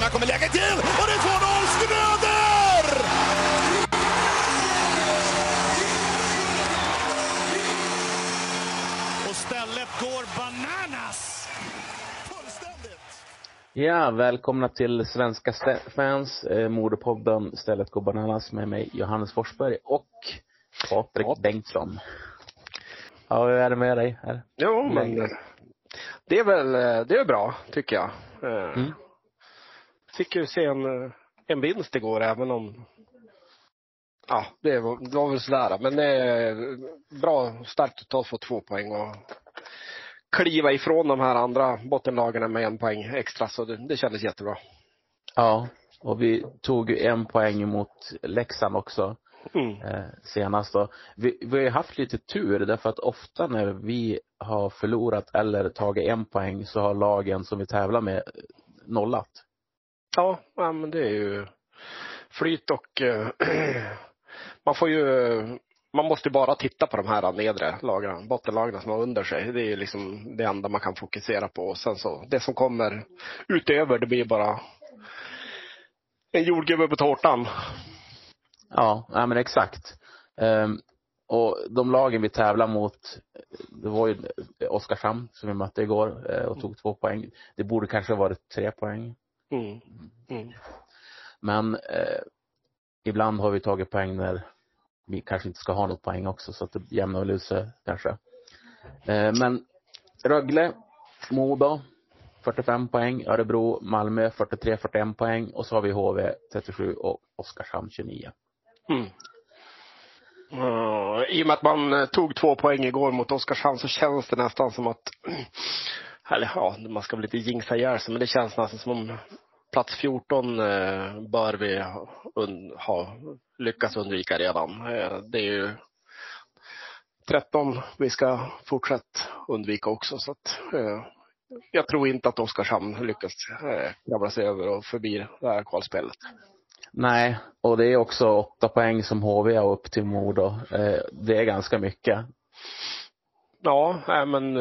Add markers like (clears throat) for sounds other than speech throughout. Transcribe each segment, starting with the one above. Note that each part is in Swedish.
Här kommer läget till och det är 2-0 Schröder! Och stället går bananas! Fullständigt! Ja, välkomna till Svenska fans, eh, Modepodden Stället går bananas med mig Johannes Forsberg och Patrik Ja. Bengtsson. Ja, hur är det med dig här? Jo, men det är väl, eh, det är bra tycker jag. Eh, Mm. Fick ju se en, eh, en vinst igår även om Ja, det var, det var väl sådär. Men det är bra starkt att få två poäng och kliva ifrån de här andra bottenlagen med en poäng extra. Så det, det kändes jättebra. Ja, och vi tog ju en poäng mot Leksand också Mm. eh, senast då. Vi, vi har ju haft lite tur därför att ofta när vi har förlorat eller tagit en poäng så har lagen som vi tävlar med eh, nollat. Ja, ja, men det är ju flyt och eh, (clears throat) man får ju man måste bara titta på de här nedre lagren, bottenlagren som har under sig. Det är ju liksom det enda man kan fokusera på. Och sen så, det som kommer utöver, det blir bara en jordgubbe på tårtan. Ja, ja men exakt. Um, och de lagen vi tävlar mot, det var ju Oskarshamn som vi mötte igår eh, och tog två poäng. Det borde kanske ha varit tre poäng. Mm. Mm. Men eh, ibland har vi tagit poäng när vi kanske inte ska ha något poäng också så att det jämnar väl ut sig kanske. Eh, men Rögle, Modo 45 poäng, Örebro, Malmö 43-41 poäng och så har vi HV 37 och Oskarshamn 29. Mm. Uh, I och med att man eh, tog två poäng igår mot Oskarshamn så känns det nästan som att, (clears throat) eller ja, man ska väl inte jinxa ihjäl sig, men det känns nästan som om plats 14 eh, bör vi ha, lyckats undvika redan. Eh, det är ju 13 vi ska fortsätta undvika också så att eh, jag tror inte att Oskarshamn lyckas kravla sig över och förbi det här kvalspelet. Nej, och det är också åtta poäng som HV har upp till Modo. Det är ganska mycket. Ja, nej, men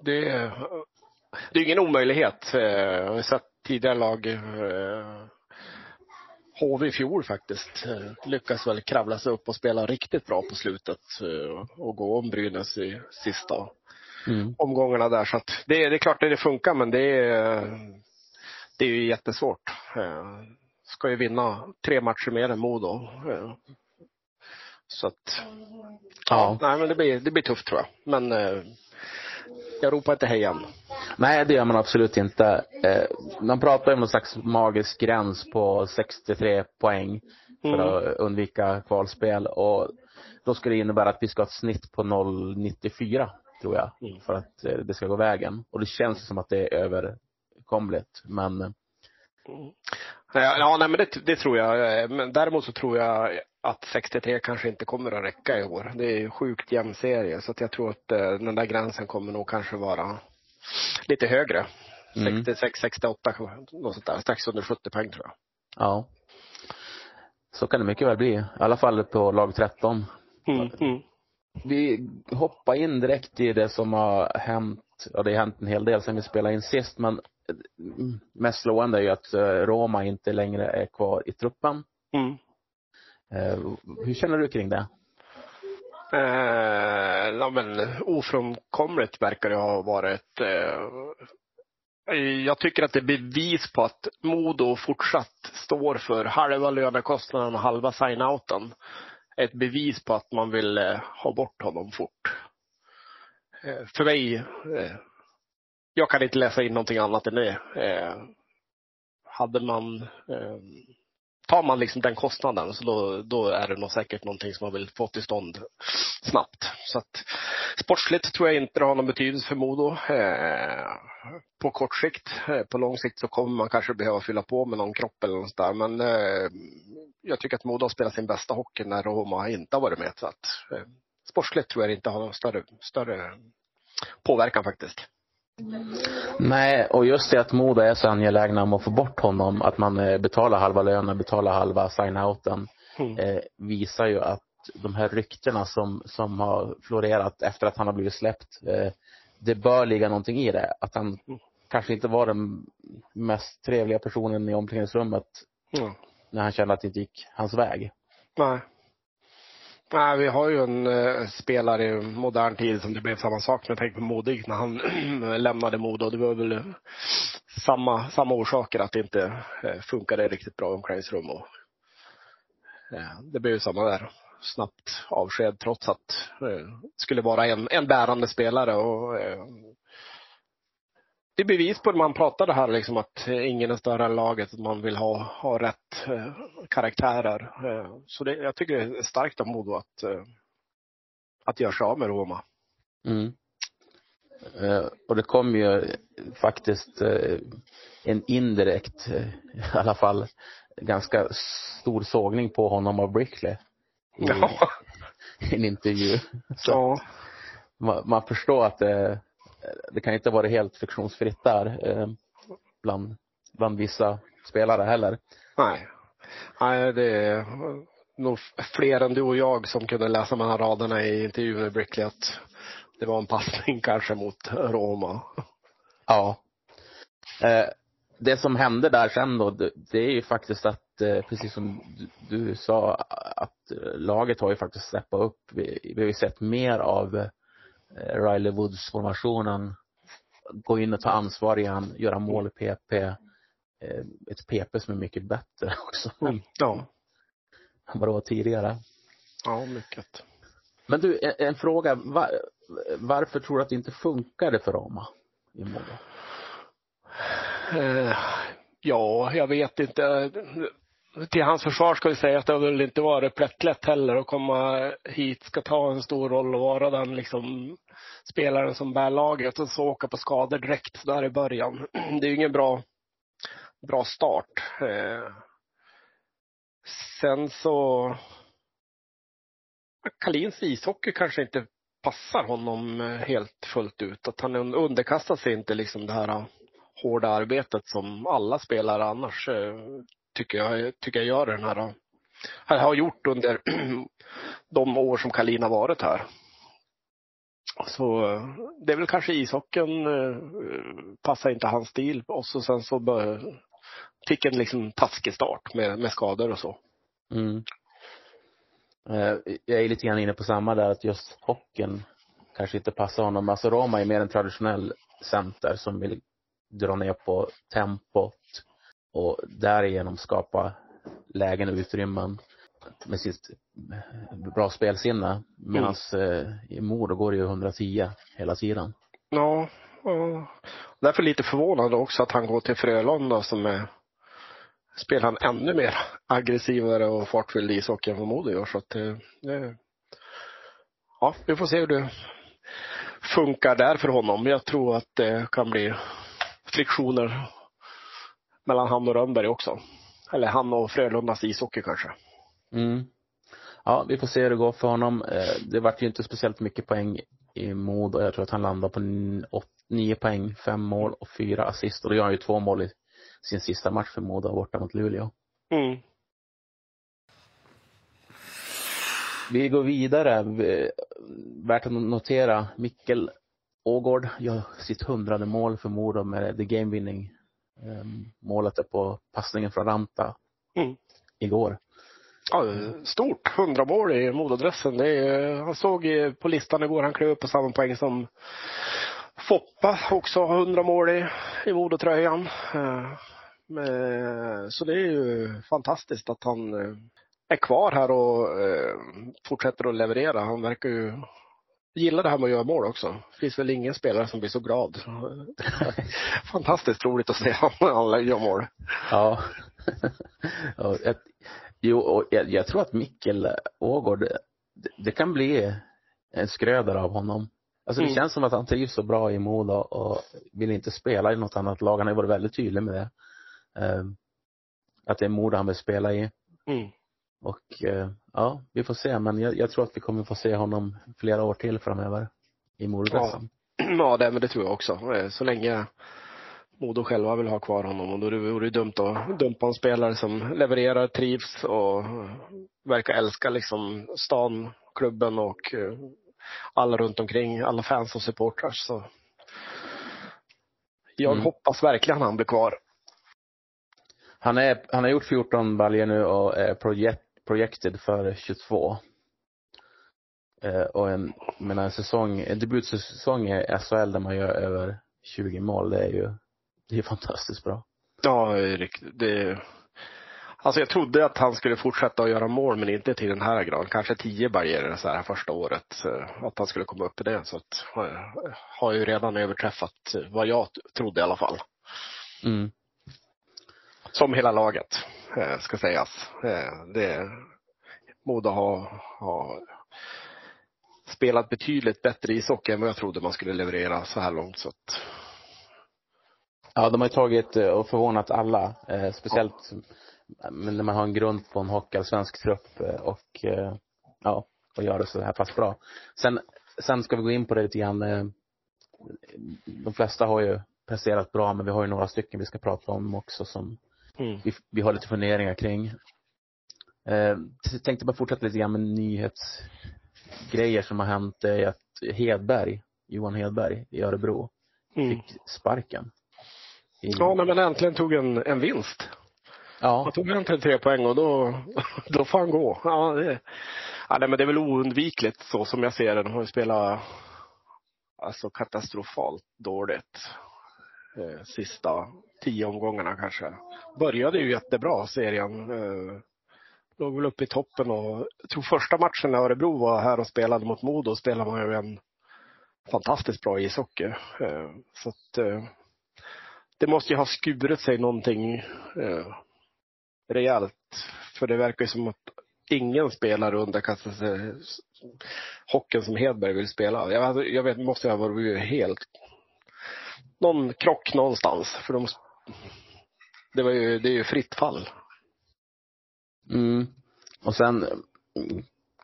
det, det är ingen omöjlighet. Sett tidigare lag eh, HV i fjol faktiskt eh, lyckas väl kravla sig upp och spela riktigt bra på slutet eh, och gå om Brynäs i sista Mm. omgångarna där. Så det, det är klart att det funkar men det är, det är ju jättesvårt. Eh, Ska ju vinna tre matcher mer än Modo. Så att Ja. Nej, men det blir, det blir tufft tror jag. Men jag ropar inte hej än. Nej, det gör man absolut inte. Eh, man pratar ju om någon slags magisk gräns på 63 poäng för Mm. att undvika kvalspel och då ska det innebära att vi ska ha ett snitt på 0,94 tror jag Mm. för att eh, det ska gå vägen. Och det känns som att det är överkomligt. Men eh, Ja, ja nej, men det, det tror jag. Eh, Men däremot så tror jag att 63 kanske inte kommer att räcka i år. Det är ju sjukt jämn serie så att jag tror att eh, den där gränsen kommer nog kanske vara lite högre. Mm. 66, 68, något sånt där. Strax under 70 poäng tror jag. ja. Så kan det mycket väl bli. I alla fall på lag 13. Mm, mm. Vi hoppar in direkt i det som har hänt. Ja, det har hänt en hel del sen vi spelade in sist, men mm, mest slående är ju att eh, Roma inte längre är kvar i truppen. Mm. Eh, hur känner du kring det? Eh, ja, men ofrånkomligt verkar det ha varit. Eh, jag tycker att det är bevis på att Modo fortsatt står för halva lönekostnaden och halva sign-outen. Ett bevis på att man vill eh, ha bort honom fort. Eh, för mig, eh, jag kan inte läsa in någonting annat än det. Eh, hade man eh, tar man liksom den kostnaden så då, då är det nog säkert någonting som man vill få till stånd snabbt. Så att sportsligt tror jag inte det har någon betydelse för Modo. Eh, på kort sikt. Eh, på lång sikt så kommer man kanske behöva fylla på med någon kropp eller något där. Men eh, jag tycker att Modo har spelat sin bästa hockey när Roma inte har varit med. Så att, eh, sportsligt tror jag inte har någon större, större påverkan faktiskt. Nej, och just det att Modo är så angelägna om att få bort honom, att man eh, betalar halva lönen, betalar halva sign-outen, Mm. eh, visar ju att de här ryktena som, som har florerat efter att han har blivit släppt, eh, det bör ligga någonting i det. Att han kanske inte var den mest trevliga personen i omklädningsrummet Mm. när han kände att det inte gick hans väg. Nej. Nej, vi har ju en eh, spelare i modern tid som det blev samma sak med. Tänk på Modig när han (clears throat) lämnade Modo. Det var väl eh, samma, samma orsaker att det inte eh, funkade riktigt bra i omklädningsrum. Och, eh, det blev ju samma där. Snabbt avsked trots att eh, skulle vara en, en bärande spelare. Och, eh, det är bevis på det man pratade här liksom att ingen är större än laget. Att man vill ha, ha rätt karaktärer. Eh, så det, jag tycker det är starkt av Modo att, eh, att göra sig av med Roma. Mm. Eh, och det kom ju faktiskt eh, en indirekt, eh, i alla fall, ganska stor sågning på honom av Brickley i, Ja. (laughs) en intervju. Så ja. man, man förstår att det, det kan inte vara helt friktionsfritt där eh, bland, bland vissa spelare heller. Nej. Nej, det är nog fler än du och jag som kunde läsa mellan raderna i intervjun med Brickley att det var en passning (laughs) kanske mot Roma. Ja. Eh, det som hände där sen då, det, är ju faktiskt att, eh, precis som du, du sa, att laget har ju faktiskt steppat upp. Vi, vi har ju sett mer av eh, Riley Woods-formationen. Gå in och ta ansvar igen, göra mål i PP. Eh, ett PP som är mycket bättre (laughs) också än Ja. vad det var tidigare. Ja, mycket. Men du, en, en fråga. Va, varför tror du att det inte funkade för Roma i Modo? Eh, ja, jag vet inte. Till hans försvar ska vi säga att det har väl inte varit plättlätt heller att komma hit, ska ta en stor roll och vara den liksom spelaren som bär laget och så åka på skador direkt där i början. Det är ju ingen bra, bra start. Eh, sen så Kalins ishockey kanske inte passar honom eh, helt fullt ut. Att han underkastar sig inte liksom det här eh, hårda arbetet som alla spelare annars tycker jag, tycker jag gör den här, har gjort under (clears throat) de år som Kalin har varit här. Så det är väl kanske ishockeyn passar inte hans stil och så sen så bör, fick en liksom taskig start med, med skador och så. Mm. Eh, Jag är lite grann inne på samma där att just hockeyn kanske inte passar honom. Alltså Roma är mer en traditionell center som vill dra ner på tempot och därigenom skapa lägen och utrymmen med sitt eh, bra spelsinne. Medan i Modo går det ju 110 hela tiden. Ja, och därför lite förvånad också att han går till Frölunda som är spelar han ännu mer (laughs) aggressivare och fartfylld ishockey än vad Modo gör. Så att eh, det, det, ja, vi får se hur det funkar där för honom. Jag tror att det kan bli friktioner mellan han och Rönnberg också. Eller han och Frölundas ishockey kanske. Mm. Ja, vi får se hur det går för honom. Eh, det vart ju inte speciellt mycket poäng i Modo. Jag tror att han landade på nio poäng, fem mål och fyra assist. Och då gör han ju två mål i sin sista match för Modo borta mot Luleå. Mm. Vi går vidare. Vi- Värt att notera, Mikkel Ågård gör sitt hundrade mål för Modo med the game winning. Ehm, Målet är på passningen från Ranta Mm. igår. Ja, stort. 100 mål i Modadressen. Det är, jag såg på listan igår, han klev upp på samma poäng som Foppa också har 100 mål i, i Modotröjan. Eh, så det är ju fantastiskt att han eh, är kvar här och eh, fortsätter att leverera. Han verkar ju gilla det här med att göra mål också. Det finns väl ingen spelare som blir så glad. (laughs) Fantastiskt roligt att se alla gör mål. Ja. (laughs) ja ett, jo, och jag, jag tror att Mikkel Ågård, det, det kan bli en skröder av honom. Alltså det Mm. känns som att han trivs så bra i Modo och vill inte spela i något annat lag. Han har varit väldigt tydlig med det. Ehm, att det är Modo han vill spela i. Mm. Och eh, ja, vi får se. Men jag, jag tror att vi kommer få se honom flera år till framöver i Mododressen. (clears throat) Ja, det, men det tror jag också. Eh, Så länge Modo själva vill ha kvar honom och då vore det dumt att dumpa en spelare som levererar, trivs och verkar älska liksom stan, klubben och eh, alla runt omkring, alla fans och supportrar. Så Jag Mm. hoppas verkligen han blir kvar. Han, är, han har gjort 14 baljer nu och är project, projected för 22. Eh, och en, men en säsong, en debutsäsong i SHL där man gör över 20 mål, det är ju, det är fantastiskt bra. Ja, det är riktigt. Det... Alltså jag trodde att han skulle fortsätta att göra mål, men inte till den här graden. Kanske tio barriärer så här första året. Så Att han skulle komma upp i det. Så att, har- har ju redan överträffat vad jag trodde i alla fall. Mm. Som hela laget, eh, ska sägas. Eh, Det, Modo har, har spelat betydligt bättre ishockey än vad jag trodde man skulle leverera så här långt. Så att, Ja, de har ju tagit eh, och förvånat alla, eh, speciellt men när man har en grund på en hockeyallsvensk trupp eh, och eh, ja, och gör det så här pass bra. Sen, sen ska vi gå in på det lite grann. Eh, de flesta har ju presterat bra, men vi har ju några stycken vi ska prata om också som mm. vi, vi har lite funderingar kring. Eh, tänkte bara fortsätta lite grann med nyhetsgrejer som har hänt. Är att Hedberg, Johan Hedberg i Örebro, Mm. fick sparken. I, Ja, men äntligen tog en, en vinst ja, Man tog äntligen tre poäng och då, (laughs) då får han gå. Ja, det, ja, nej, men det är väl oundvikligt så som jag ser det. De har ju spelat alltså katastrofalt dåligt. Eh, sista tio omgångarna kanske. Började ju jättebra serien. Eh, låg väl uppe i toppen och jag tror första matchen när Örebro var här och spelade mot Modo spelade man ju en fantastiskt bra ishockey. Eh, så att eh, det måste ju ha skurit sig någonting eh, rejält. För det verkar ju som att ingen spelare underkastar sig hockeyn som Hedberg vill spela. Jag, jag vet, måste ha varit helt... Någon krock någonstans. För de, det, var ju, det är ju fritt fall. Mm. Och sen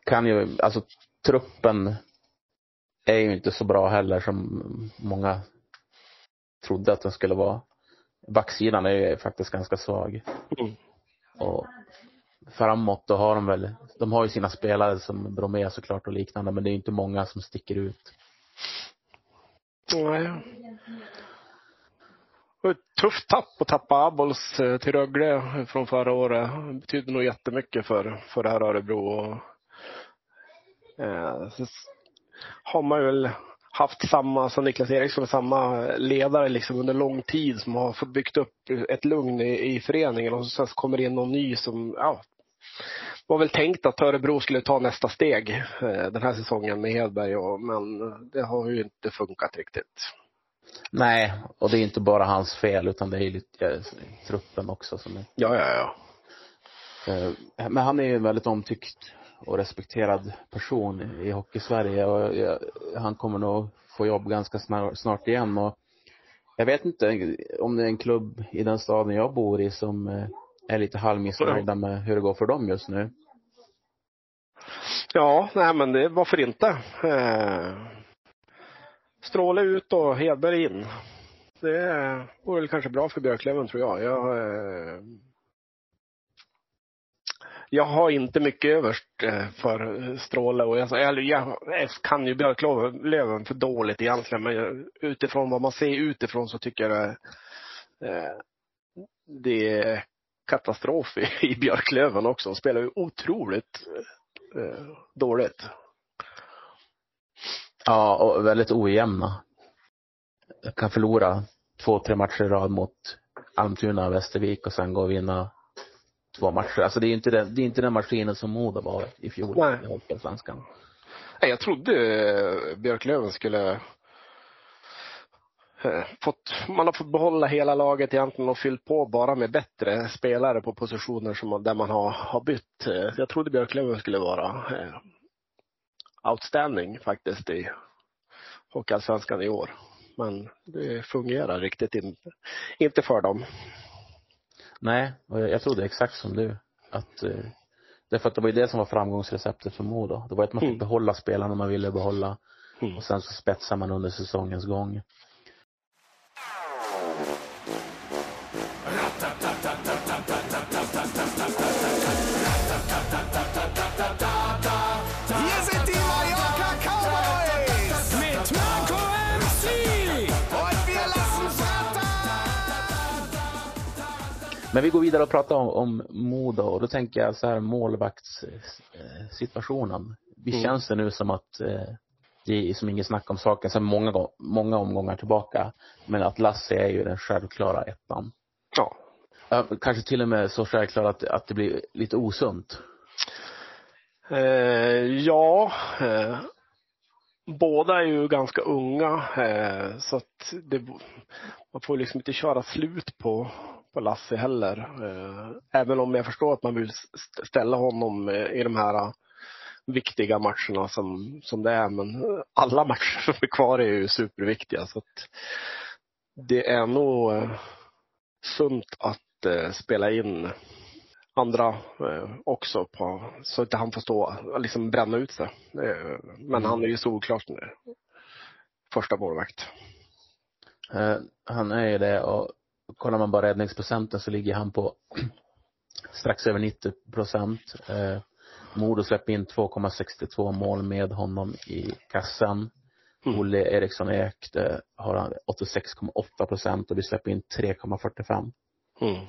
kan ju, alltså truppen är ju inte så bra heller som många trodde att den skulle vara. Backsidan är ju faktiskt ganska svag. Mm. Och framåt då har de väl, de har ju sina spelare som Bromé såklart och liknande men det är ju inte många som sticker ut. Nej. Och ett tufft tapp att tappa Abols eh, till Rögle från förra året. Det betyder nog jättemycket för, för det här Örebro. Och, eh, så har man väl haft samma, som Niklas Eriksson, samma ledare liksom under lång tid som har fått byggt upp ett lugn i, i föreningen och sen så kommer det in någon ny som, ja, var väl tänkt att Örebro skulle ta nästa steg eh, den här säsongen med Hedberg, och, men det har ju inte funkat riktigt. Nej, och det är inte bara hans fel utan det är ju lite eh, truppen också som är Ja, ja, ja. Eh, Men han är ju väldigt omtyckt och respekterad person i Hockeysverige och jag, han kommer nog få jobb ganska snar, snart igen och jag vet inte om det är en klubb i den staden jag bor i som eh, är lite halvmissnöjda med hur det går för dem just nu. Ja, nej men det, varför inte? Eh, Stråle ut och Hedberg in. Det eh, vore väl kanske bra för Björklöven tror jag. Jag, eh, jag har inte mycket överst eh, för eh, Stråle och jag, jag, jag kan ju Björklöven för dåligt egentligen men utifrån vad man ser utifrån så tycker jag det, eh, det är katastrof i, i Björklöven också. De spelar ju otroligt dåligt. Ja, och väldigt ojämna. Jag kan förlora två, tre matcher i rad mot Almtuna och Västervik och sen gå och vinna två matcher. Alltså det är inte den, det är inte den maskinen som Modo var i fjol Nej. i Hockeyallsvenskan. Nej, jag trodde eh, Björklöven skulle eh, fått, man har fått behålla hela laget egentligen och fyllt på bara med bättre spelare på positioner som man, där man har, har bytt. Eh, Jag trodde Björklöven skulle vara outstanding faktiskt i Hockeyallsvenskan i år. Men det fungerar riktigt inte, inte för dem. Nej, och jag, jag trodde exakt som du. Att, eh, därför att det var ju det som var framgångsreceptet för Modo. Det var att man fick Mm. behålla spelarna man ville behålla Mm. och sen så spetsar man under säsongens gång. Men vi går vidare och pratar om, om Modo och då tänker jag så här målvaktssituationen. Visst Mm. känns det nu som att eh, det är som inget snack om saken sedan många, många omgångar tillbaka. Men att Lasse är ju den självklara ettan. Ja, Kanske till och med så självklart att, att det blir lite osunt. Eh, ja, eh, båda är ju ganska unga eh, så att det, man får liksom inte köra slut på, på Lasse heller. Eh, även om jag förstår att man vill ställa honom eh, i de här eh, viktiga matcherna som, som det är. Men alla (laughs) matcher som är kvar är ju superviktiga. Så att det är nog sunt att spela in andra också på, så att han får stå, liksom bränna ut sig. Men han är ju solklart nu. första målvakt. Han är ju det och kollar man bara räddningsprocenten så ligger han på (clears throat) strax över 90 procent. Eh, Modo släpper in 2,62 mål med honom i kassan. Mm. Olle Eriksson Ek det har han 86,8 procent och vi släpper in 3,45. Mm.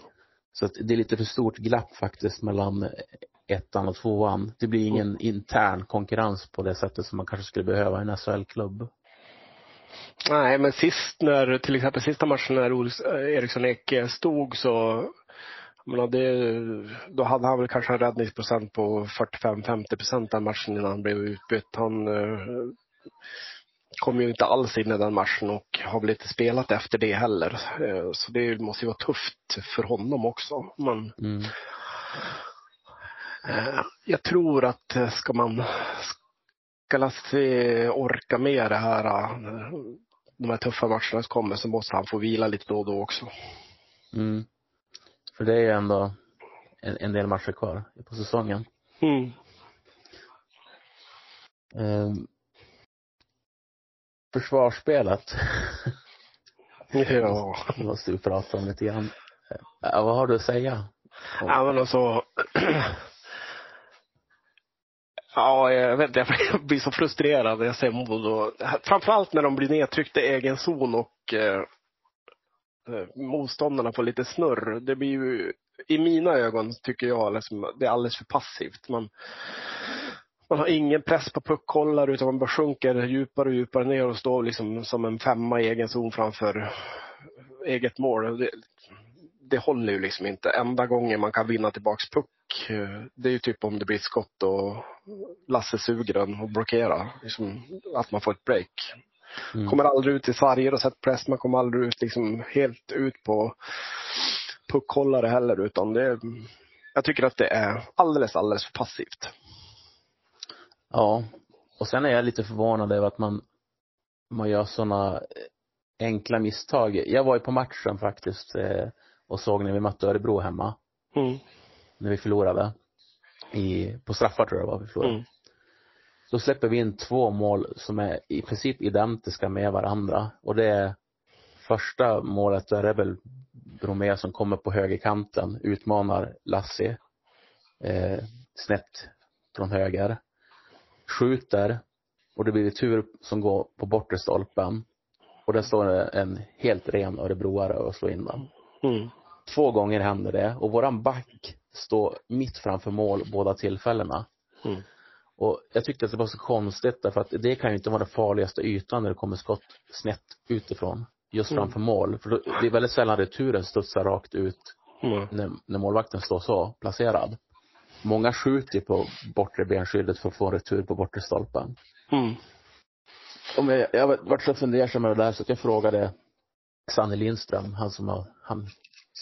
Så att det är lite för stort glapp faktiskt mellan ettan och tvåan. Det blir ingen intern konkurrens på det sättet som man kanske skulle behöva i en SHL-klubb. Nej, men sist när, till exempel sista matchen när Ols- eh, Eriksson Ek eh, stod så, menar det, då hade han väl kanske en räddningsprocent på 45-50 procent den matchen innan han blev utbytt. Han eh, kom ju inte alls in i den matchen och har väl inte spelat efter det heller. Eh, Så det måste ju vara tufft för honom också. Men Mm. Eh, Jag tror att ska man ska Lasse orka med det här, eh, de här tuffa matcherna som kommer så måste han få vila lite då och då också. Mm. För det är ju ändå en, en del matcher kvar på säsongen. Mm. Um, försvarsspelet Ja. (laughs) måste vi prata om lite grann. Ja, vad har du att säga? ja, men alltså. (clears throat) Ja, jag vet inte, jag blir så frustrerad när jag ser Modo. Framförallt när de blir nedtryckta i egen zon och eh, eh, motståndarna får lite snurr. Det blir ju, i mina ögon tycker jag, liksom, det är alldeles för passivt. Man, man har ingen press på puckhållare utan man bara sjunker djupare och djupare ner och står liksom som en femma i egen zon framför eget mål. Det, det håller ju liksom inte. Enda gången man kan vinna tillbaks puck, det är ju typ om det blir skott och Lasse suger den och blockerar. Liksom, att man får ett break. Mm. Kommer aldrig ut i sarger och sätter press. Man kommer aldrig ut liksom helt ut på puckhållare heller utan det, jag tycker att det är alldeles, alldeles för passivt. Ja. Och sen är jag lite förvånad över att man, man gör sådana enkla misstag. Jag var ju på matchen faktiskt eh, och såg när vi mötte Örebro hemma. Mm. När vi förlorade. I, på straffar tror jag det var vi förlorade. Mm. Då släpper vi in två mål som är i princip identiska med varandra. Och det är första målet där är väl Bromé som kommer på högerkanten, utmanar Lassi eh, snett från höger. Skjuter och det blir retur som går på bortre stolpen. Och där står en helt ren örebroare och slår in den. Mm. Två gånger händer det och våran back står mitt framför mål båda tillfällena. Mm. Och jag tyckte att det var så konstigt därför att det kan ju inte vara den farligaste ytan när det kommer skott snett utifrån. Just Mm. framför mål. För det är väldigt sällan returen studsar rakt ut Mm. när, när målvakten står så placerad. Många skjuter ju på bortre benskyddet för att få en retur på bortre stolpen. Mm. Om jag, jag varit så fundersam över det där så att jag frågade Sanne Lindström, han som har, han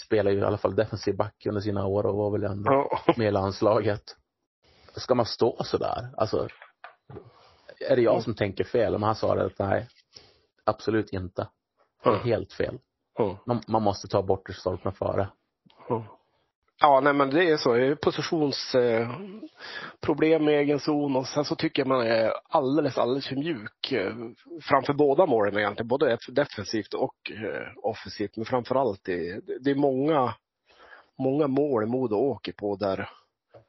spelar ju i alla fall defensiv back under sina år och var väl ändå Ja. med i landslaget. Ska man stå sådär? Alltså, är det jag som tänker fel? Men han sa det att nej, absolut inte. Det är helt fel. Man, man måste ta bort stolpen före. Ja, nej men det är så. Det är positionsproblem eh, i med egen zon och sen så tycker jag man är alldeles, alldeles för mjuk eh, framför båda målen egentligen. Både defensivt och eh, offensivt. Men framförallt det, det är många, många mål Modo åker på där,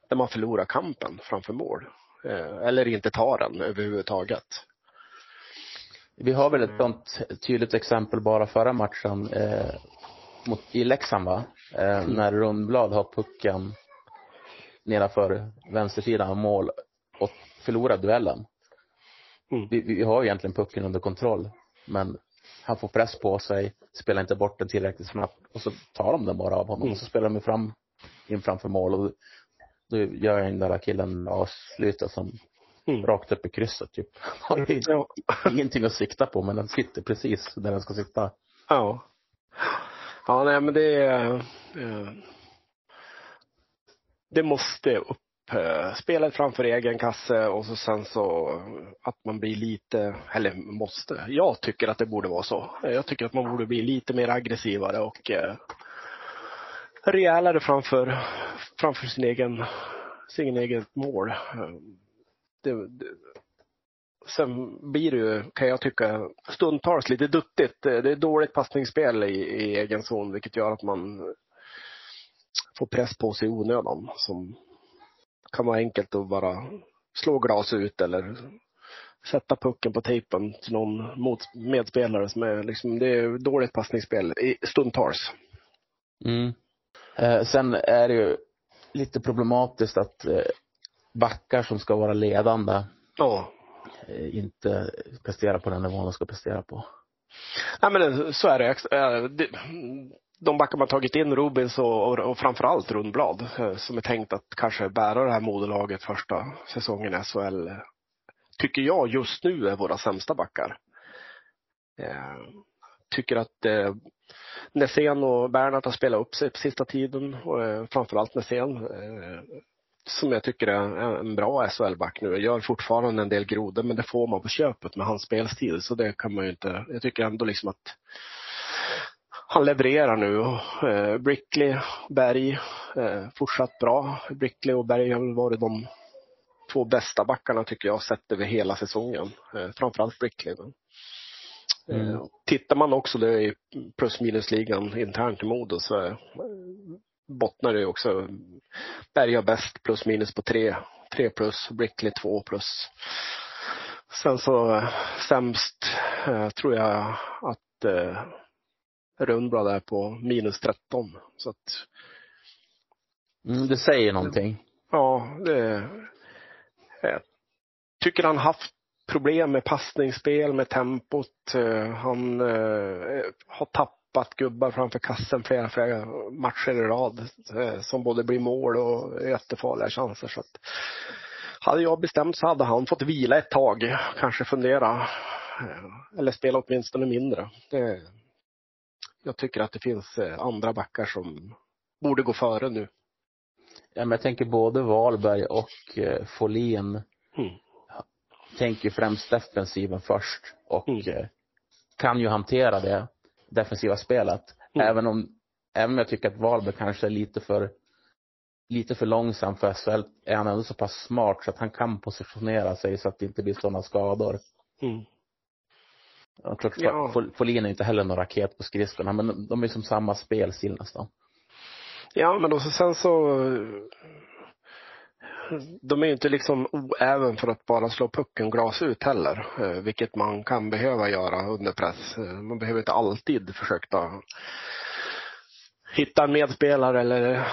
där man förlorar kampen framför mål. Eh, eller inte tar den överhuvudtaget. Vi har väl ett sånt tydligt exempel bara förra matchen. Eh, mot, i Leksand va, eh, när Rundblad har pucken nedanför vänstersidan av mål och förlorar duellen. Mm. Vi, vi har egentligen pucken under kontroll, men han får press på sig, spelar inte bort den tillräckligt snabbt och så tar de den bara av honom Mm. och så spelar de fram, in framför mål och då gör den där killen avslutet som Mm. rakt upp i krysset typ. (laughs) Har Ja. ingenting att sikta på men den sitter precis där den ska sitta. Ja. Ja, nej men det är... eh, Det måste upp. Eh, spelet framför egen kasse och så sen så att man blir lite, eller måste. Jag tycker att det borde vara så. Jag tycker att man borde bli lite mer aggressivare och eh, rejälare framför, framför sin egen, sin egen mål. Eh, det, det, sen blir det ju, kan jag tycka, stundtals lite duttigt. Det är dåligt passningsspel i, i egen zon vilket gör att man får press på sig i onödan. Som kan vara enkelt att bara slå glas ut eller sätta pucken på tejpen till någon mot, medspelare som är liksom, det är dåligt passningsspel stundtals. Mm. Eh, sen är det ju lite problematiskt att eh, backar som ska vara ledande Ja. Eh, inte presterar på den nivån de ska prestera på. Nej men eh, så är det. Eh, de backar man tagit in, Rubins och, och, och framförallt Rundblad, som är tänkt att kanske bära det här modelaget första säsongen i SHL, tycker jag just nu är våra sämsta backar. Tycker att eh, Nässén och Bernhardt har spelat upp sig på sista tiden, och eh, framförallt Nässén, eh, som jag tycker är en bra SHL-back nu. Gör fortfarande en del grodor, men det får man på köpet med hans spelstil, så det kan man ju inte, jag tycker ändå liksom att han levererar nu. Eh, Brickley, Berg, eh, fortsatt bra. Brickley och Berg har väl varit de två bästa backarna tycker jag sett över hela säsongen. Eh, framförallt Brickley. Men. Mm. Eh, tittar man också det i plus minus-ligan internt i Modo så eh, bottnar det ju också. Berg har bäst plus minus på tre, tre plus, Brickley två plus. Sen så eh, sämst eh, tror jag att eh, Rundblad är på minus 13. Så att Mm, det säger någonting. Ja, det... Jag tycker han haft problem med passningsspel, med tempot. Eh, Han eh, har tappat gubbar framför kassen flera, flera matcher i rad. eh, Som både blir mål och jättefarliga chanser. Så att, hade jag bestämt så hade han fått vila ett tag. Kanske fundera. eh, Eller spela åtminstone mindre. Det, jag tycker att det finns eh, andra backar som borde gå före nu. Ja, men jag tänker både Wahlberg och eh, Folin Mm. tänker främst defensiven först och Mm. kan ju hantera det defensiva spelet. Mm. Även om, även om jag tycker att Wahlberg kanske är lite för lite för långsam för SHL är han ändå så pass smart så att han kan positionera sig så att det inte blir sådana skador. Mm. Klart, Ja. Fol- Folin är inte heller någon raket på skridskorna men de är som samma spelstil nästan. Ja, men och så sen så de är ju inte liksom oäven för att bara slå pucken glas ut heller, eh, vilket man kan behöva göra under press. Eh, Man behöver inte alltid försöka hitta en medspelare eller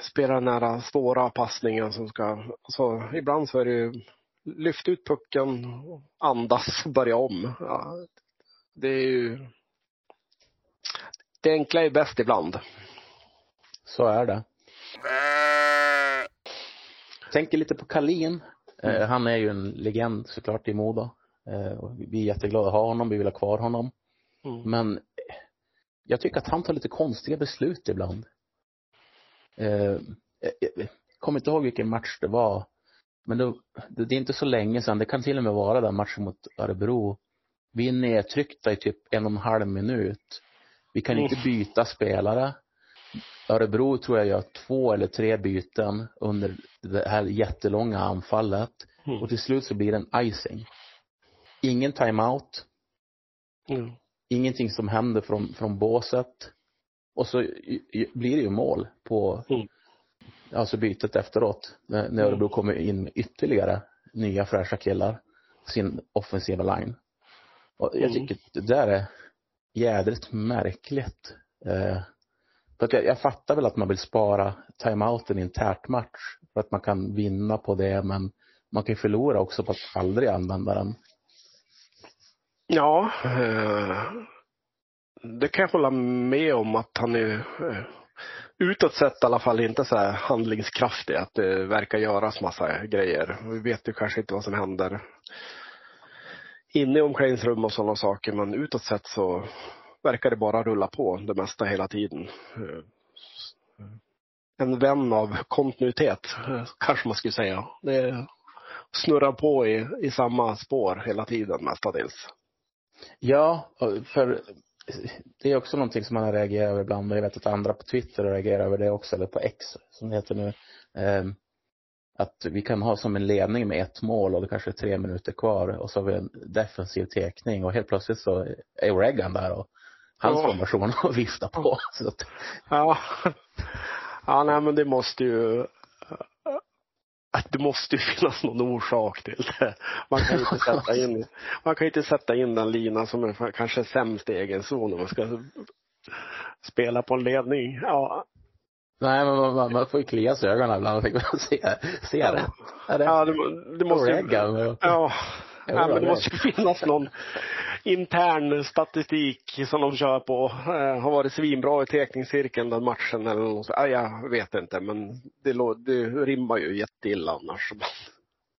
spela den här svåra passningen som ska, alltså ibland så är det ju lyft ut pucken, andas, börja om. Ja, det är ju det enkla är bäst ibland. Så är det. Tänker lite på Kalin. Eh, han är ju en legend såklart i Modo. Eh, vi är jätteglada att ha honom, vi vill ha kvar honom. Mm. Men jag tycker att han tar lite konstiga beslut ibland. Eh, jag kommer inte ihåg vilken match det var. Men det, det är inte så länge sedan, det kan till och med vara den matchen mot Örebro. Vi är nedtryckta i typ en och en halv minut. Vi kan inte byta spelare. Örebro tror jag gör två eller tre byten under det här jättelånga anfallet. Mm. Och till slut så blir det en icing. Ingen timeout. Mm. Ingenting som händer från, från båset. Och så blir det ju mål på Mm. alltså bytet efteråt. När, när Örebro kommer in med ytterligare nya fräscha killar. Sin offensiva line. Och jag Mm. tycker det där är jädrigt märkligt. Eh, för att jag, jag fattar väl att man vill spara timeouten i en tät match för att man kan vinna på det men man kan ju förlora också på att aldrig använda den. Ja, eh, det kan jag hålla med om att han är eh, utåt sett i alla fall inte så här handlingskraftig, att det verkar göras massa grejer. Vi vet ju kanske inte vad som händer inne i omklädningsrum och sådana saker, men utåt sett så verkar det bara rulla på det mesta hela tiden. En vän av kontinuitet, kanske man skulle säga. Det snurrar på i, i samma spår hela tiden mestadels. Ja, för det är också någonting som man har reagerat över ibland. Jag vet att andra på Twitter reagerar över det också, eller på X som det heter nu. Ehm, att vi kan ha som en ledning med ett mål och det kanske är tre minuter kvar och så har vi en defensiv tekning och helt plötsligt så är Reagan där och hans Ja. formation och viftar på. Så att, Ja. Ja, nej men det måste ju att det måste ju finnas någon orsak till det. Man kan inte sätta in, man kan inte sätta in den lina som är kanske sämst i egen zon om man ska spela på en ledning. Ja, nej, men man, man får ju klia sig i ögonen ibland och tänka, se, se det. Är det ja det, det måste ju, ja, ja, men det det- måste ju finnas någon intern statistik som de kör på. Eh, har varit svinbra i tekningscirkeln den matchen eller något. Ja, jag vet inte, men det, det rimmar ju jätteilla annars. (laughs)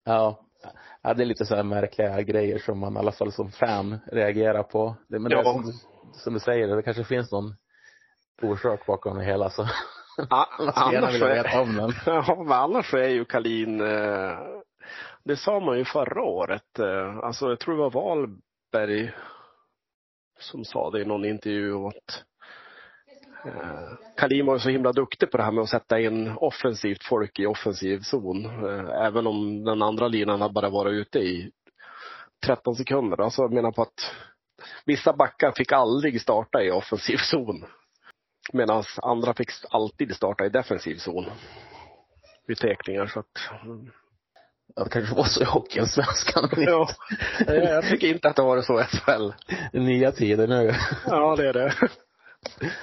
Ja. ja, det är lite så här märkliga grejer som man i alla fall som fan reagerar på. Det, men det är Ja. som, du- som du säger, det kanske finns någon orsak bakom det hela så (laughs) Ja, gärna annars, är, (laughs) ja, men annars är ju Kalin eh, det sa man ju förra året. Eh, alltså jag tror det var Wahlberg som sa det i någon intervju att eh, var ju så himla duktig på det här med att sätta in offensivt folk i offensiv zon. eh, Även om den andra linan hade bara varit ute i 13 sekunder. Alltså jag menar på att vissa backar fick aldrig starta i offensiv zon. Medan andra fick alltid starta i defensiv zon. Vid tekningar så att. Mm. Ja, det kanske var så i Hockeyallsvenskan. Ja, jag tycker inte att det varit så i SHL. Nya tider nu. Ja, det är det.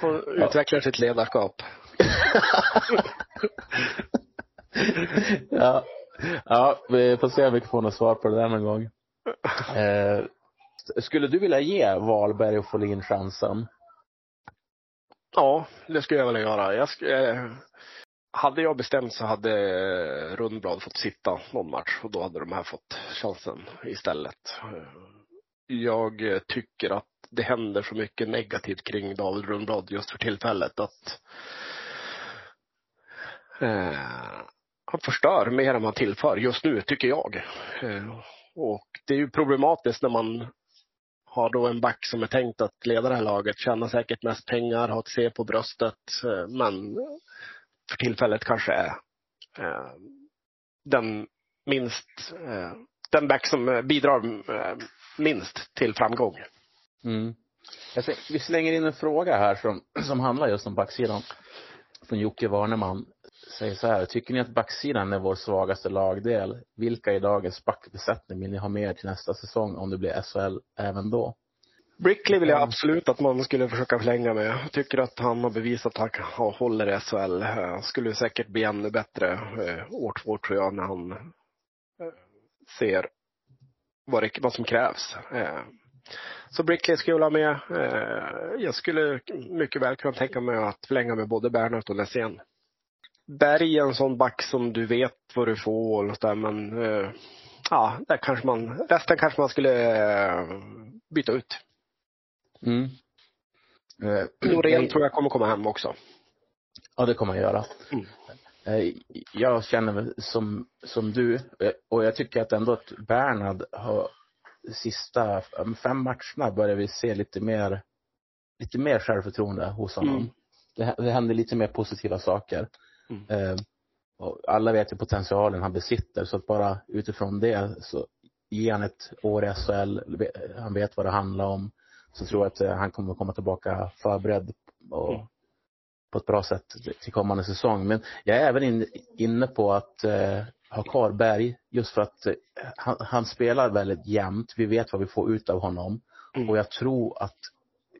Och utvecklar sitt ledarskap. ja. ja, vi får se om vi kan få något svar på det där någon gång. Eh, skulle du vilja ge Wahlberg och Folin chansen? Ja, det skulle jag vilja göra. Jag sk- eh, hade jag bestämt så hade eh, Rundblad fått sitta någon match och då hade de här fått chansen istället. Jag eh, tycker att det händer så mycket negativt kring David Rundblad just för tillfället att eh, han förstör mer än han tillför just nu, tycker jag. Eh, och det är ju problematiskt när man har då en back som är tänkt att leda det här laget, tjäna säkert mest pengar, ha ett C på bröstet, eh, men för tillfället kanske är eh, den minst, eh, den back som eh, bidrar minst till framgång. Mm. Jag ser, vi slänger in en fråga här som, (clears throat) som handlar just om backsidan. Från Jocke Warneman. Säger så här, tycker ni att backsidan är vår svagaste lagdel? Vilka i dagens backbesättning vill ni ha med till nästa säsong om det blir SHL även då? Brickley vill jag absolut att man skulle försöka förlänga med. Jag tycker att han har bevisat att han håller i SHL. Eh, Skulle säkert bli ännu bättre eh, år två tror jag när han eh, ser vad, det, vad som krävs. Så Brickley skulle jag vilja ha med. Jag skulle mycket väl kunna tänka mig att förlänga med både Bernhardt och Nässén. Berg är en sån back som du vet vad du får och sådär men ja, där kanske man, resten kanske man skulle byta ut. Mm. Eh, (clears throat) Norén tror jag kommer komma hem också. Ja, det kommer jag göra. Mm. Eh, Jag känner som, som du eh, och jag tycker att ändå att Bernhard har sista fem matcherna börjar vi se lite mer lite mer självförtroende hos honom. Mm. Det, det händer lite mer positiva saker. Mm. Och alla vet ju potentialen han besitter så att bara utifrån det så ger han ett år i SHL, han vet vad det handlar om. Så tror jag att eh, han kommer komma tillbaka förberedd och Mm. på ett bra sätt till kommande säsong. Men jag är även in, inne på att eh, ha kvar Berg just för att eh, han, han spelar väldigt jämnt. Vi vet vad vi får ut av honom. Mm. Och jag tror att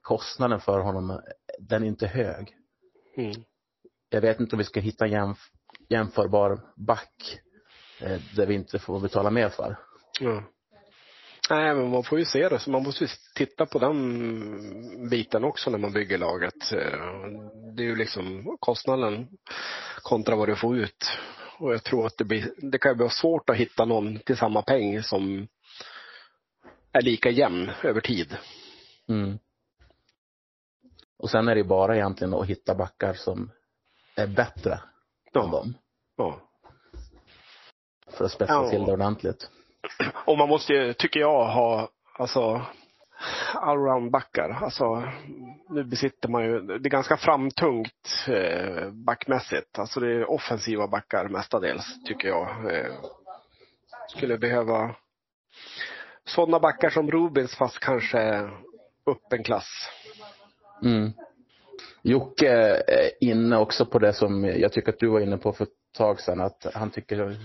kostnaden för honom den är inte hög. Mm. Jag vet inte om vi ska hitta en jämf jämförbar back eh, där vi inte får betala mer för. Ja. Nej, men man får ju se det. Så man måste titta på den biten också när man bygger laget. Eh, Det är ju liksom kostnaden kontra vad du får ut. Och jag tror att det, blir, det kan bli svårt att hitta någon till samma peng som är lika jämn över tid. Mm. Och sen är det bara egentligen att hitta backar som är bättre än Ja. dem. ja. För att spetsa Ja. till det ordentligt. Och man måste ju, tycker jag, ha alltså allround-backar. Alltså, nu besitter man ju, det är ganska framtungt eh, backmässigt. Alltså det är offensiva backar mestadels, tycker jag. Eh, skulle behöva sådana backar som Rubins fast kanske upp en klass. Mm. Jocke är inne också på det som jag tycker att du var inne på för tag sedan, att han tycker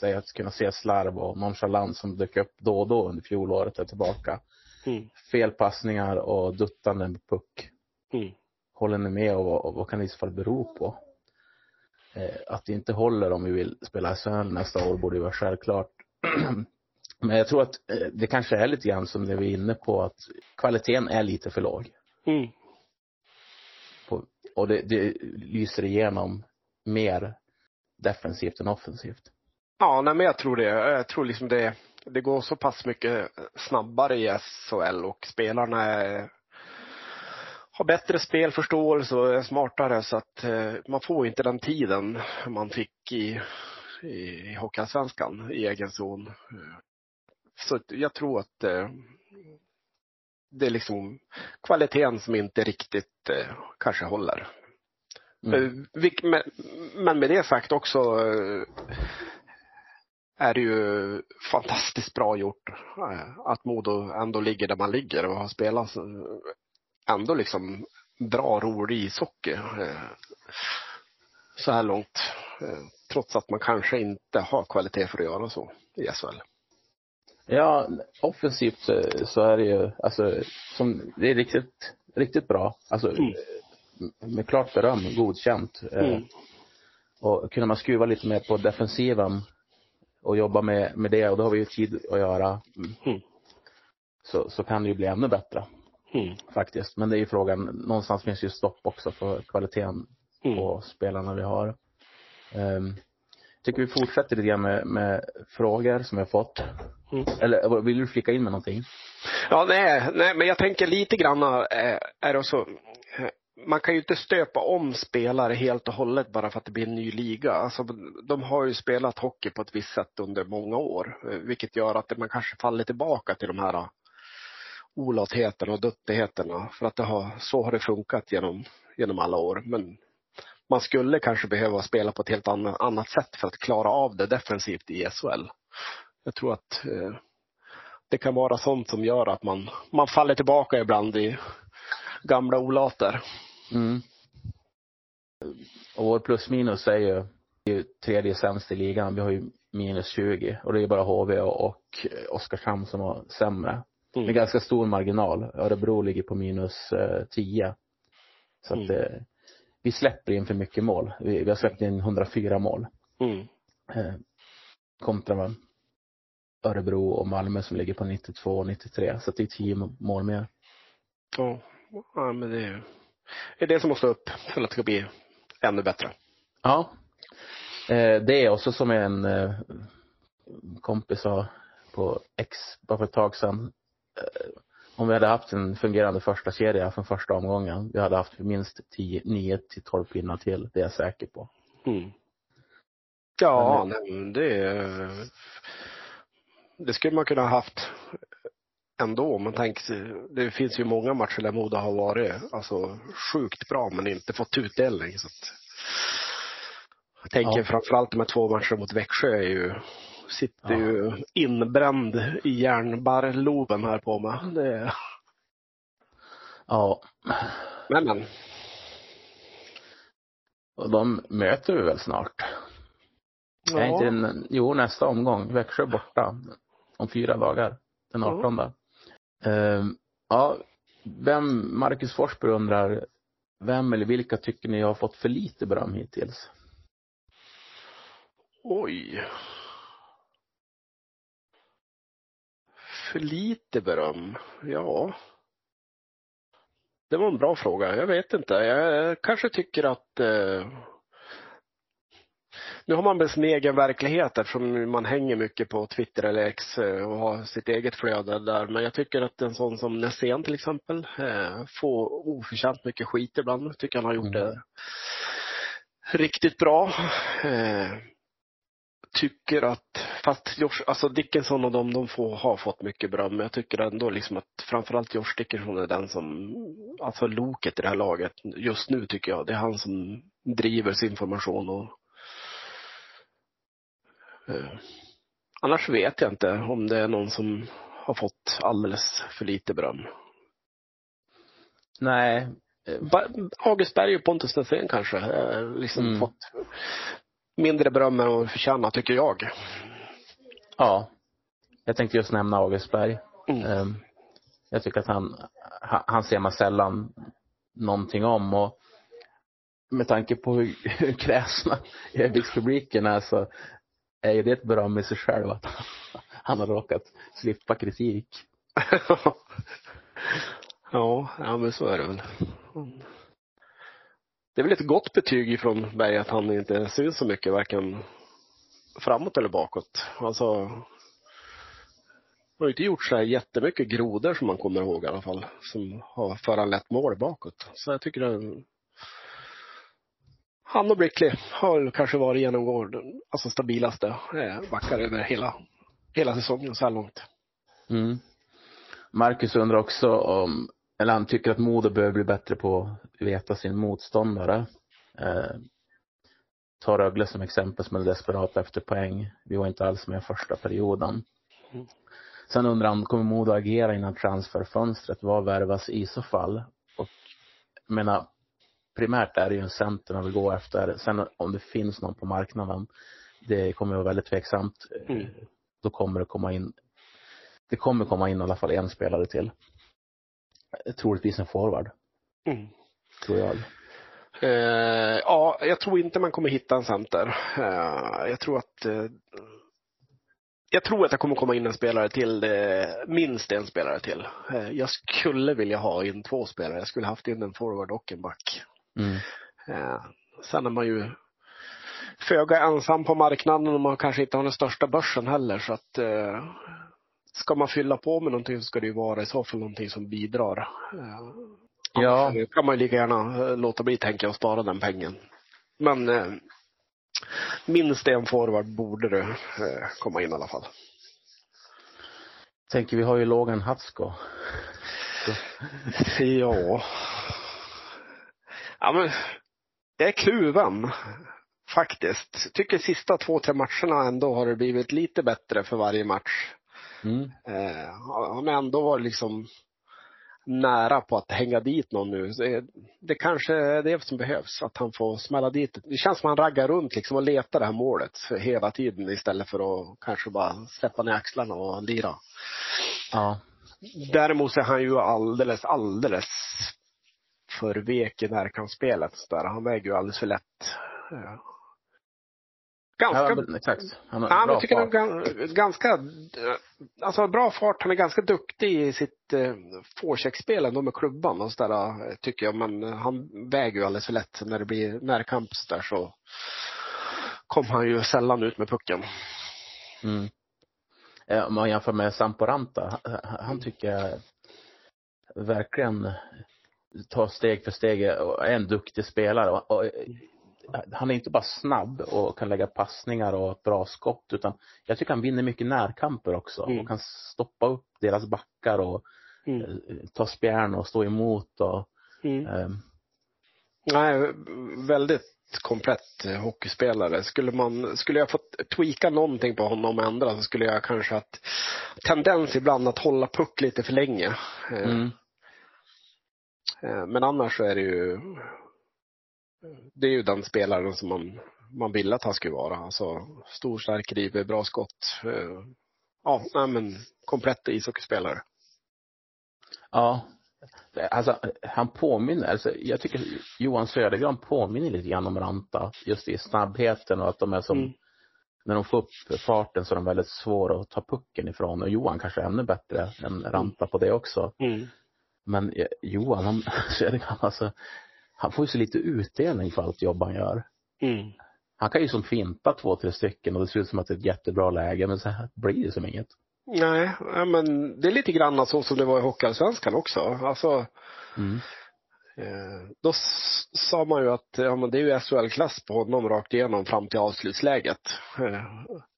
sig att kunna se slarv och nonchalans som dök upp då och då under fjolåret är tillbaka. Mm. Felpassningar och duttande med puck. Mm. Håller ni med och vad, och vad kan det i så fall bero på? Eh, att det inte håller om vi vill spela SHL nästa år borde ju vara självklart. (clears throat) Men jag tror att eh, det kanske är lite grann som det vi är inne på att kvaliteten är lite för låg. Mm. på, och det, det lyser igenom mer defensivt än offensivt. Ja, nej, men jag tror det. Jag tror liksom det, det går så pass mycket snabbare i SHL och spelarna är, har bättre spelförståelse och är smartare så att eh, man får inte den tiden man fick i, i, i Hockeyallsvenskan i egen zon. Så jag tror att eh, det är liksom kvaliteten som inte riktigt eh, kanske håller. Mm. Eh, Men, med det sagt också eh, är det ju fantastiskt bra gjort eh, att Modo ändå ligger där man ligger och har spelat ändå liksom bra, rolig ishockey så här långt. Trots att man kanske inte har kvalitet för att göra så i SHL. Ja, offensivt så, så är det ju, alltså, som, det är riktigt, riktigt bra. Alltså, Mm. Med klart beröm, godkänt. Eh, Mm. Och kunde man skruva lite mer på defensiven och jobba med, med det, och då har vi ju tid att göra, mm, så, så kan det ju bli ännu bättre Mm. faktiskt. Men det är ju frågan, någonstans finns ju stopp också för kvaliteten Mm. på spelarna vi har. Um, tycker vi fortsätter lite grann med, med frågor som vi har fått. Mm. Eller vill du flika in med någonting? Ja, nej, nej, men jag tänker lite grann eh, är det eh, man kan ju inte stöpa om spelare helt och hållet bara för att det blir en ny liga. Alltså, de har ju spelat hockey på ett visst sätt under många år, eh, vilket gör att man kanske faller tillbaka till de här eh, olatheterna och duttigheterna. För att det har, så har det funkat genom, genom alla år. Men man skulle kanske behöva spela på ett helt annat, annat sätt för att klara av det defensivt i SHL. Jag tror att eh, det kan vara sånt som gör att man, man faller tillbaka ibland i gamla olater. Mm. Och vår plus minus är ju, är ju tredje sämst i ligan. Vi har ju minus 20 och det är bara HV och Oskarshamn som har sämre. Med Mm. ganska stor marginal. Örebro ligger på minus eh, 10. Så att Mm. eh, vi släpper in för mycket mål. Vi, vi har släppt in 104 mål. Mm. Eh, kontra med Örebro och Malmö som ligger på 92 och 93. Så att det är 10 mål mer. Ja, ja, men det är, det är det som måste upp för att det ska bli ännu bättre. Ja. Eh, det är också som en eh, kompis sa på X bara för ett tag sedan. Eh, om vi hade haft en fungerande första kedja från första omgången, vi hade haft minst 10, 9 till 12 pinnar till, det är jag säker på. Mm. Ja, nej, men det det skulle man kunna ha haft ändå. Man tänker, det finns ju många matcher där Modo har varit alltså, sjukt bra men inte fått utdelning. Så att, jag tänker Ja. framförallt de här två matcherna mot Växjö är ju, sitter Ja. ju inbränd i järnbarrloben här på mig. Det, Ja, men men. och de möter vi väl snart. Är inte den, jo, nästa omgång. Växjö borta. Om fyra dagar. Den Ja. 18. Ja, vem, Marcus Forsberg undrar, vem eller vilka tycker ni har fått för lite beröm hittills? Oj. För lite beröm? Ja. Det var en bra fråga. Jag vet inte. Jag kanske tycker att eh, nu har man väl sin egen verklighet eftersom man hänger mycket på Twitter eller X eh, och har sitt eget flöde där. Men jag tycker att en sån som Nässén till exempel eh, får oförtjänt mycket skit ibland. Tycker han har gjort Mm. det riktigt bra. Eh, tycker att, fast Josh, alltså Dickinson och de, de får, har fått mycket beröm. Men jag tycker ändå liksom att framförallt Josh Dickinson är den som, alltså loket i det här laget just nu tycker jag. Det är han som driver sin formation och Annars vet jag inte om det är någon som har fått alldeles för lite beröm. Nej, Ba- August Berg och Pontus Nässén kanske eh, liksom Mm. fått mindre beröm än vad de förtjänar, tycker jag. ja. Jag tänkte just nämna Augustberg. Mm. Ehm, Jag tycker att han, han, ser man sällan någonting om och med tanke på hur, (laughs) hur kräsna Eviks-publiken är så är ju det ett beröm i sig själv att (laughs) han, har råkat slippa kritik. (laughs) ja, ja, men så är det väl. Det är väl ett gott betyg från Berg att han inte syns så mycket, varken framåt eller bakåt. Alltså, han har ju inte gjort så här jättemycket grodor som man kommer ihåg i alla fall, som har föranlett mål bakåt. Så jag tycker det han och Brickley har kanske varit genomgående, alltså stabilaste eh, backar över hela, hela säsongen så här långt. Mm. Marcus undrar också om, eller han tycker att Modo behöver bli bättre på att veta sin motståndare. Eh, ta Rögle som exempel som är desperat efter poäng. Vi var inte alls med första perioden. Mm. Sen undrar han, kommer Modo agera innan transferfönstret? Vad värvas i så fall? Och jag menar, primärt är det ju en center man vill gå efter. Sen om det finns någon på marknaden, det kommer vara väldigt tveksamt. Mm. Då kommer det komma in, det kommer komma in i alla fall en spelare till. Troligtvis en forward, Mm. tror jag. Eh, ja, jag tror inte man kommer hitta en center. Eh, jag tror att eh, jag tror att det kommer komma in en spelare till, eh, minst en spelare till. Eh, jag skulle vilja ha in två spelare. Jag skulle haft in en forward och en back. Mm. Eh, sen är man ju föga ensam på marknaden och man kanske inte har den största börsen heller så att eh, ska man fylla på med någonting så ska det ju vara i så fall någonting som bidrar. Eh, Ja. Annars kan man ju lika gärna eh, låta bli tänka och spara den pengen. Men eh, minst en forward borde det eh, komma in i alla fall. Tänker vi har ju Logan Hatsko. Ja. Ja men, jag är kluven. Faktiskt. Tycker sista två, tre matcherna ändå har det blivit lite bättre för varje match. Mm. Eh, har ändå varit liksom nära på att hänga dit någon nu. Det, det kanske är det som behövs, att han får smälla dit. Det känns som att han raggar runt liksom och letar det här målet hela tiden istället för att kanske bara släppa ner axlarna och lira. Ja. Däremot är han ju alldeles, alldeles för vek i närkampsspelet. Där. Han väger ju alldeles för lätt. Ganska ja men, exakt. Han har Ja, bra jag tycker fart. han ganska, alltså bra fart. Han är ganska duktig i sitt eh, forecheckspel ändå med klubban och sådär, tycker jag. Men han väger ju alldeles för lätt. När det blir närkamp så där så kom han ju sällan ut med pucken. Mm. Eh, Om man jämför med Samporanta, han- han tycker jag verkligen tar steg för steg och är en duktig spelare. Och, och, han är inte bara snabb och kan lägga passningar och ett bra skott utan jag tycker han vinner mycket närkamper också Mm. och kan stoppa upp deras backar och Mm. eh, ta spjärn och stå emot och Mm. eh, Nej, väldigt komplett eh, hockeyspelare. Skulle, man, skulle jag fått tweaka någonting på honom och ändra så skulle jag kanske haft tendens ibland att hålla puck lite för länge. Eh, mm, Men annars så är det ju det är ju den spelaren som man, man vill att han skulle vara. Alltså stor, stark, river, bra skott. Eh, Ja, nej men komplett ishockeyspelare. ja, Alltså, han påminner, alltså, jag tycker Johan Södergran påminner lite grann om Ranta, just i snabbheten och att de är som, Mm. när de får upp farten så är de väldigt svåra att ta pucken ifrån och Johan kanske är ännu bättre än Ranta på det också. Mm. Men eh, Johan, han, (laughs) Södergran, alltså, han får ju så lite utdelning för allt jobb han gör. Mm. Han kan ju som finta två, tre stycken och det ser ut som att det är ett jättebra läge, men så här blir det som inget. Nej, men det är lite grann så som det var i Hockeyallsvenskan också. Alltså, Mm. eh, då sa man ju att ja, men det är ju SHL-klass på honom rakt igenom fram till avslutsläget. Eh,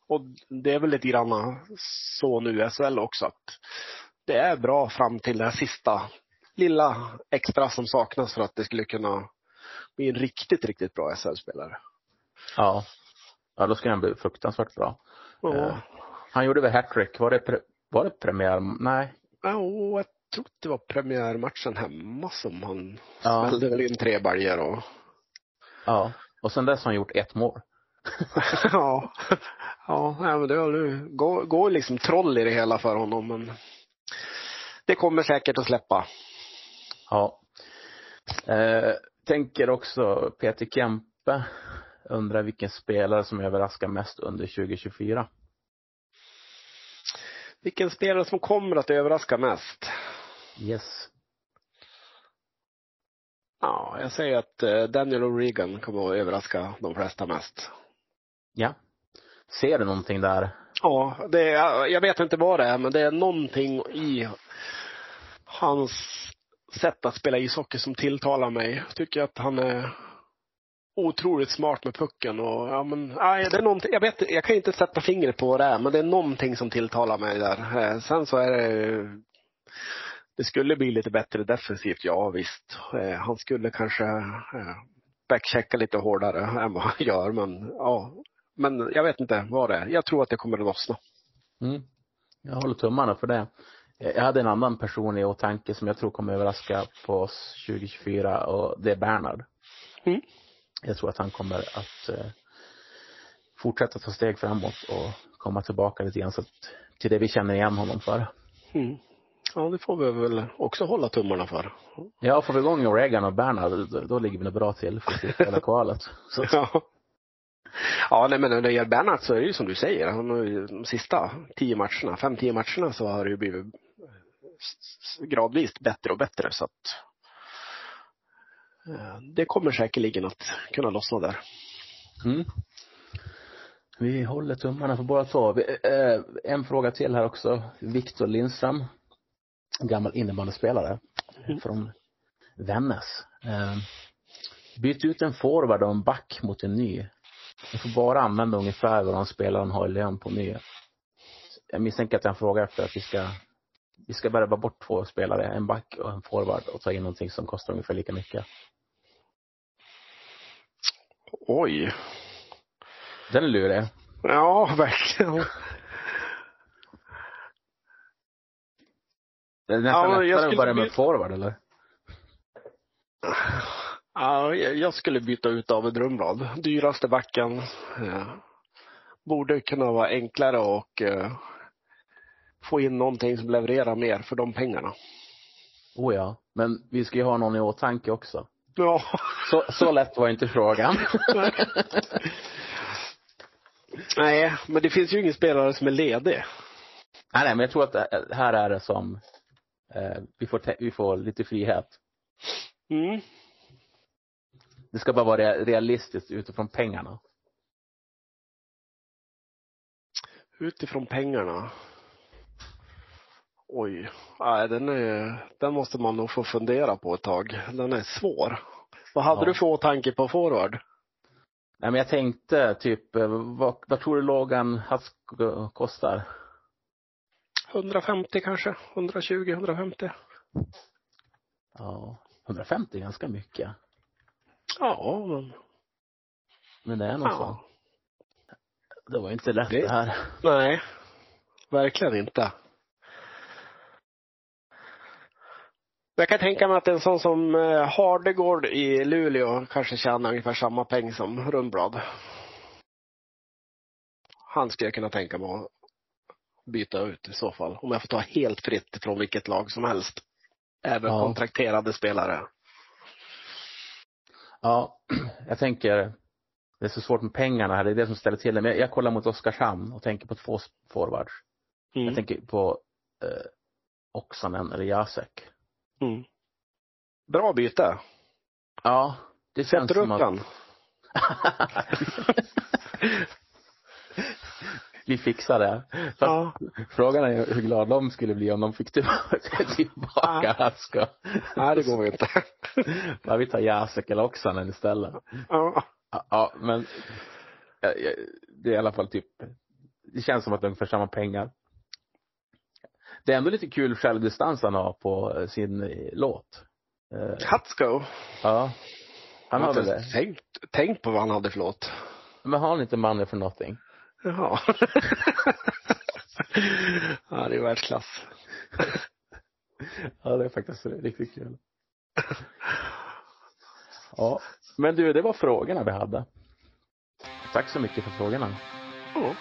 och det är väl lite grann så nu i SHL också. Att det är bra fram till det här sista lilla extra som saknas för att det skulle kunna bli en riktigt, riktigt bra SHL-spelare. Ja. Ja, då ska han bli fruktansvärt bra. Ja. Eh, Han gjorde väl hattrick, var det, pre, var det premiär? Nej. Ja, och jag tror att det var premiärmatchen hemma som han Ja. smällde väl in tre baljor och Ja. Och sen dess har han gjort ett mål. (laughs) ja. Ja, men det nu, går, går liksom troll i det hela för honom men det kommer säkert att släppa. Ja. Eh, tänker också Peter Kempe undrar vilken spelare som överraskar mest under 2024. Vilken spelare som kommer att överraska mest? Yes. Ja, jag säger att eh, Daniel O'Regan kommer att överraska de flesta mest. Ja. Ser du någonting där? Ja, det är, jag vet inte vad det är, men det är någonting i hans sätt att spela ishockey som tilltalar mig. Jag tycker att han är otroligt smart med pucken och ja men, nej, det är någonting, jag vet jag kan inte sätta fingret på vad det är, men det är någonting som tilltalar mig där. Eh, sen så är det det skulle bli lite bättre defensivt, ja visst. Eh, han skulle kanske eh, backchecka lite hårdare (laughs) än vad han gör, men ja. Men jag vet inte vad det är. Jag tror att det kommer att lossna. Mm. Jag håller tummarna för det. Eh, Jag hade en annan person i åtanke som jag tror kommer överraska på oss 2024 och det är Bernhard. Mm. Jag tror att han kommer att eh, fortsätta ta steg framåt och komma tillbaka lite grann så att, till det vi känner igen honom för. Mm. Ja, det får vi väl också hålla tummarna för. Ja, får vi igång Oregon och Bernhard, då, då ligger vi nog bra till för att spela kvalet. (laughs) Så, Ja. Ja, nej, men när det gäller Bernhardt så är det ju som du säger. Han har ju de sista tio matcherna, fem, tio matcherna så har det ju blivit gradvis bättre och bättre så att eh, det kommer säkerligen att kunna lossna där. mm. Vi håller tummarna för båda två. Vi, eh, en fråga till här också. Viktor Lindström, gammal innebandyspelare Mm. från Vännäs. Eh, byt ut en forward och en back mot en ny. Du får bara använda ungefär vad de spelaren har i lön på ny. Jag misstänker att han frågar efter att vi ska vi ska bara bort två spelare, en back och en forward och ta in någonting som kostar ungefär lika mycket. Oj. Den är lurig. Ja, (laughs) verkligen. Det är nästan Ja, lättare att börja med byta- forward eller? Ja, jag skulle byta ut David Rundblad. Dyraste backen. Eh, Borde kunna vara enklare och eh, få in någonting som levererar mer för de pengarna. Oh ja. Men vi ska ju ha någon i åtanke också. Ja. Så, så lätt var inte frågan. (laughs) Nej, men det finns ju ingen spelare som är ledig. nej, nej, men jag tror att här är det som, eh, vi, får vi får lite frihet. Mm. Det ska bara vara re- realistiskt utifrån pengarna. Utifrån pengarna. Oj. Nej, den, är, den måste man nog få fundera på ett tag. Den är svår. Vad hade Ja. du för åtanke på forward? Nej, men jag tänkte typ, eh, vad, vad tror du Logan Husk kostar? 150 kanske? 120, 150? Ja, 150 är ganska mycket. Ja, men Men det är nog så. ja. Det var inte lätt Det- det här. Nej, verkligen inte. Jag kan tänka mig att en sån som eh, Hardegård i Luleå kanske tjänar ungefär samma peng som Rundblad. Han skulle jag kunna tänka mig att byta ut i så fall. Om jag får ta helt fritt från vilket lag som helst. Även Ja. kontrakterade spelare. Ja, (clears throat) jag tänker, det är så svårt med pengarna här, det är det som ställer till det. Men jag, jag kollar mot Oskarshamn och tänker på två forwards. Jag Mm. tänker på eh, Oksanen eller Jacek. Mm. Bra byte. Ja, det känns Sätter som upp att... den? (laughs) Vi fixar det. Ja. Frågan är hur glada de skulle bli om de fick (laughs) tillbaka, tillbaka Haska. Nej, det går inte. (laughs) Ja, vi tar Jacek eller Oksanen istället. Ja. Ja, Ja, men ja, ja, det är i alla fall typ, det känns som att det är ungefär samma pengar. Det är ändå lite kul självdistans han har på eh, sin eh, låt. Eh, Hatsko. Ja. Han inte det. tänkt, tänkt på vad han hade för låt. Men har han inte Money for Nothing? Jaha. (laughs) ja, det är världsklass. (laughs) Ja, det är faktiskt riktigt kul. Ja, men du, det var frågorna vi hade. Tack så mycket för frågorna. Ja.